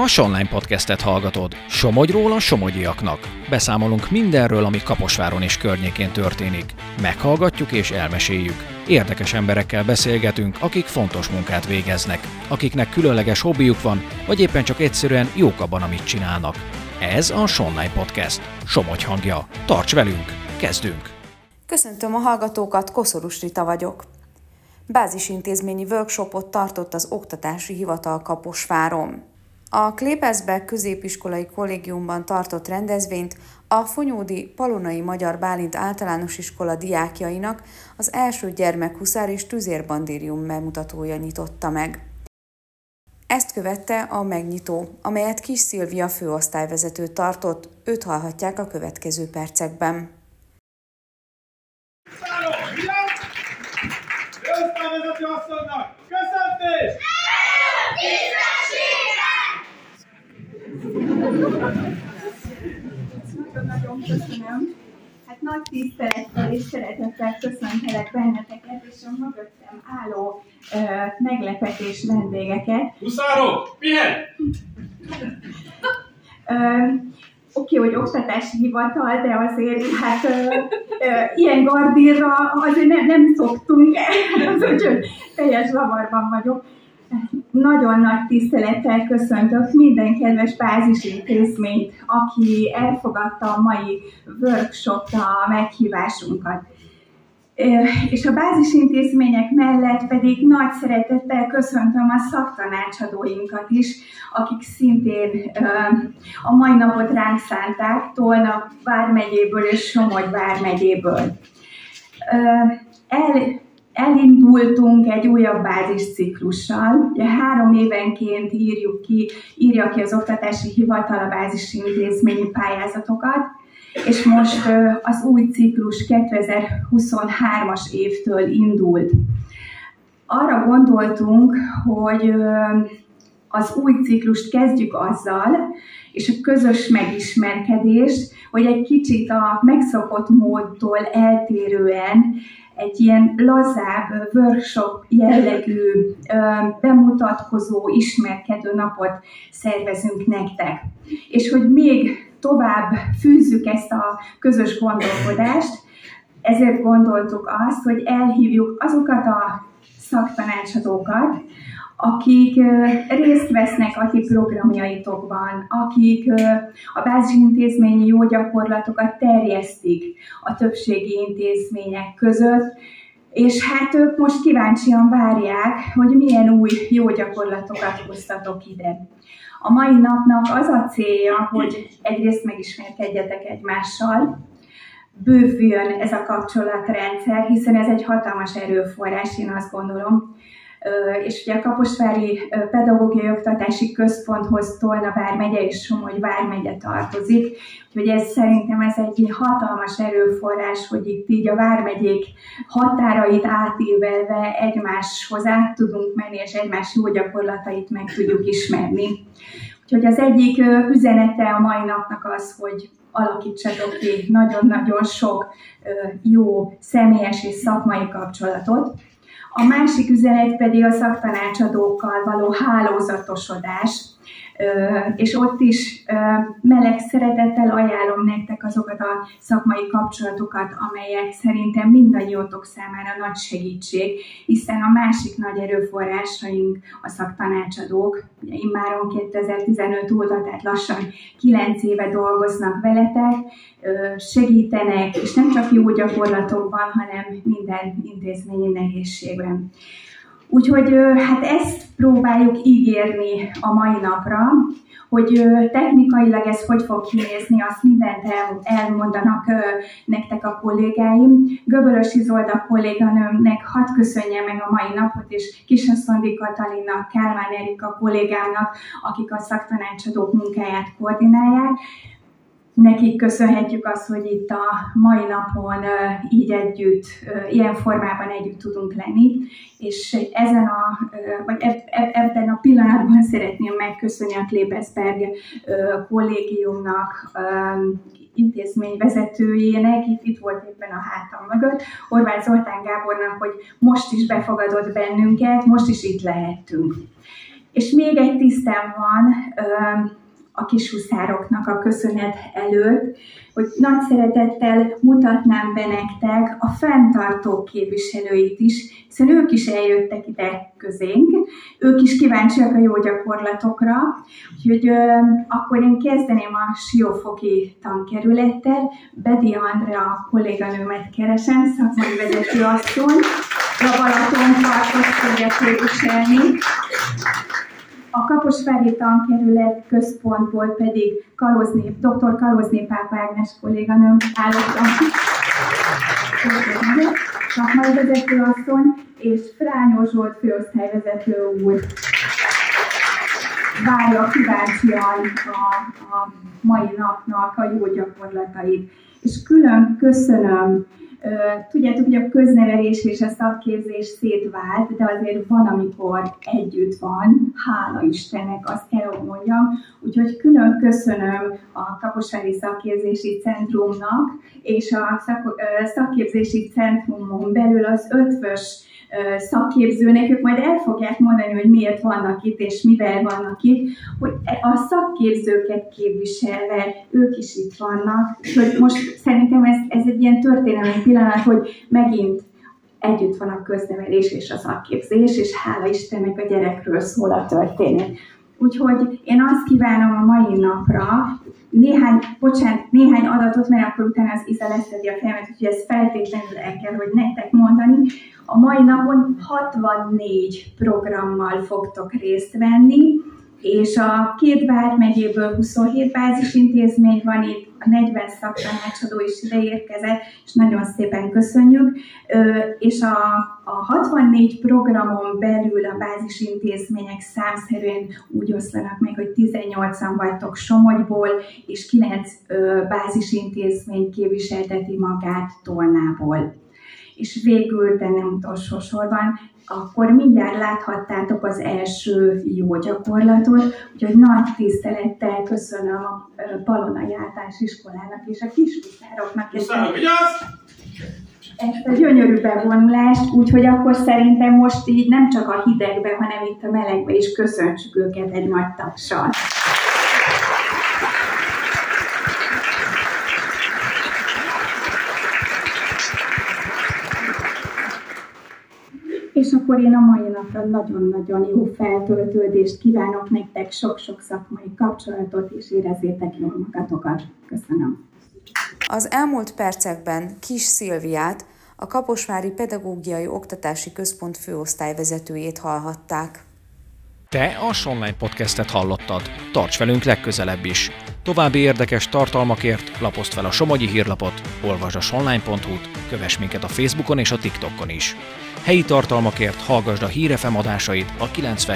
A Sonline podcastet hallgatod. Somogyról a somogyiaknak. Beszámolunk mindenről, ami Kaposváron és környékén történik. Meghallgatjuk és elmeséljük. Érdekes emberekkel beszélgetünk, akik fontos munkát végeznek, akiknek különleges hobbiuk van, vagy éppen csak egyszerűen jók abban, amit csinálnak. Ez a Sonline Podcast. Somogy hangja. Tarts velünk! Kezdünk! Köszöntöm a hallgatókat, Koszorús Rita vagyok. Bázisintézményi workshopot tartott az Oktatási Hivatal Kaposváron. A Klépeszbe középiskolai kollégiumban tartott rendezvényt a Fonyódi Palonai Magyar Bálint általános iskola diákjainak az első gyermekhuszár és tüzérbandérium bemutatója nyitotta meg. Ezt követte a megnyitó, amelyet Kis Szilvia főosztályvezető tartott, őt hallhatják a következő percekben. Köszöntés! Nagyon-nagyon köszönöm. Hát nagy tisztelettel és szeretettel köszöntelek benneteket, és a mögöttem álló ö, meglepetés vendégeket. Huszárok, pihen! Oké, okay, hogy oktatási hivatal, de azért hát ö, ö, ilyen gardírra azért nem, nem szoktunk, úgyhogy teljes zavarban vagyok. Nagyon nagy tisztelettel köszöntök minden kedves bázisintézményt, aki elfogadta a mai workshopra a meghívásunkat. És a bázisintézmények mellett pedig nagy szeretettel köszöntöm a szaktanácsadóinkat is, akik szintén a mai napot ránk szánták, Tolna vármegyéből és Somogy vármegyéből. El, elindultunk egy újabb bázisciklussal. Ugye három évenként írjuk ki, írja ki az Oktatási Hivatal a bázis intézményi pályázatokat, és most az új ciklus 2023-as évtől indult. Arra gondoltunk, hogy az új ciklust kezdjük azzal, és a közös megismerkedés, hogy egy kicsit a megszokott módtól eltérően egy ilyen lazább workshop jellegű bemutatkozó, ismerkedő napot szervezünk nektek. És hogy még tovább fűzzük ezt a közös gondolkodást, ezért gondoltuk azt, hogy elhívjuk azokat a szaktanácsadókat, akik részt vesznek a ti programjaitokban, akik a bázisintézményi jó gyakorlatokat terjesztik a többségi intézmények között, és hát ők most kíváncsian várják, hogy milyen új jó gyakorlatokat hoztatok ide. A mai napnak az a célja, hogy egyrészt megismerkedjetek egymással, bővüljön ez a kapcsolatrendszer, hiszen ez egy hatalmas erőforrás, én azt gondolom, és ugye a Kaposvári Pedagógiai Oktatási Központhoz Tolna vármegye és Somogy vármegye tartozik, úgyhogy ez szerintem ez egy hatalmas erőforrás, hogy itt így a vármegyék határait átívelve egymáshoz át tudunk menni, és egymás jó gyakorlatait meg tudjuk ismerni. Úgyhogy az egyik üzenete a mai napnak az, hogy alakítsatok ki nagyon-nagyon sok jó személyes és szakmai kapcsolatot, a másik üzenet pedig a szaktanácsadókkal való hálózatosodás, és ott is meleg szeretettel ajánlom nektek azokat a szakmai kapcsolatokat, amelyek szerintem mindannyiótok számára nagy segítség, hiszen a másik nagy erőforrásaink a szaktanácsadók, ugye immáron 2015 óta, tehát lassan 9 éve dolgoznak veletek, segítenek, és nem csak jó gyakorlatokban, hanem minden intézményi nehézségben. Úgyhogy hát ezt próbáljuk ígérni a mai napra, hogy technikailag ez hogy fog kinézni, azt mindent el, elmondanak nektek a kollégáim. Göbölös Izolda kolléganőmnek hadd köszönje meg a mai napot, és Kisasszondi Katalinnak, Kálmán Erika kollégámnak, akik a szaktanácsadók munkáját koordinálják nekik köszönhetjük azt, hogy itt a mai napon így együtt, ilyen formában együtt tudunk lenni, és ezen a, vagy ebben a pillanatban szeretném megköszönni a Klebesberg kollégiumnak, intézményvezetőjének, itt, itt volt éppen a hátam mögött, Horváth Zoltán Gábornak, hogy most is befogadott bennünket, most is itt lehettünk. És még egy tisztem van, a kishuszároknak a köszönet előtt, hogy nagy szeretettel mutatnám be nektek a fenntartó képviselőit is, hiszen ők is eljöttek ide közénk, ők is kíváncsiak a jó gyakorlatokra, úgyhogy ö, akkor én kezdeném a Siófoki tankerülettel, Bedi Andrea kolléganőmet keresem, szakmai vezető asszony, a Balaton partot fogja képviselni, a Kaposvári Tankerület központból pedig Kalózné, dr. Kalózné Pápa Ágnes kolléganőm állottam. Szakmai vezetőasszony és Frányó Zsolt főosztályvezető úr várja kíváncsian a, a mai napnak a jó gyakorlatait. És külön köszönöm Tudjátok, hogy a köznevelés és a szakképzés szétvált, de azért van, amikor együtt van, hála Istennek, azt kell, mondjam. Úgyhogy külön köszönöm a Kaposvári Szakképzési Centrumnak, és a szakképzési centrumon belül az ötvös szakképzőnek, ők majd el fogják mondani, hogy miért vannak itt, és mivel vannak itt, hogy e, a szakképzőket képviselve ők is itt vannak. Hogy most szerintem ez, ez egy ilyen történelmi pillanat, hogy megint együtt van a köznevelés és a szakképzés, és hála Istennek a gyerekről szól a történet. Úgyhogy én azt kívánom a mai napra, néhány, bocsánat, néhány adatot, mert akkor utána az Iza leszedi a fejemet, úgyhogy ezt feltétlenül el kell, hogy nektek mondani. A mai napon 64 programmal fogtok részt venni, és a két vármegyéből 27 bázisintézmény van itt, a 40 szaktanácsadó is ide érkezett, és nagyon szépen köszönjük. És a, a 64 programon belül a bázisintézmények számszerűen úgy oszlanak meg, hogy 18-an vagytok Somogyból, és 9 bázisintézmény képviselteti magát Tolnából. És végül, de nem utolsó sorban, akkor mindjárt láthattátok az első jó gyakorlatot, úgyhogy nagy tisztelettel köszönöm a Palonai Általános Iskolának és a kisviszároknak. Ezt a gyönyörű bevonulást, úgyhogy akkor szerintem most így nem csak a hidegbe, hanem itt a melegbe is köszöntsük őket egy nagy tapsal. És akkor én a mai napra nagyon-nagyon jó feltöltődést kívánok nektek, sok-sok szakmai kapcsolatot, és érezzétek jól magatokat. Köszönöm. Az elmúlt percekben Kis Szilviát, a Kaposvári Pedagógiai Oktatási Központ főosztályvezetőjét hallhatták. Te a Online Podcastet hallottad. Tarts velünk legközelebb is. További érdekes tartalmakért lapozd fel a Somogyi hírlapot, olvasd a online.hu-t, kövess minket a Facebookon és a TikTokon is. Helyi tartalmakért hallgasd a Hírefem adásait a 90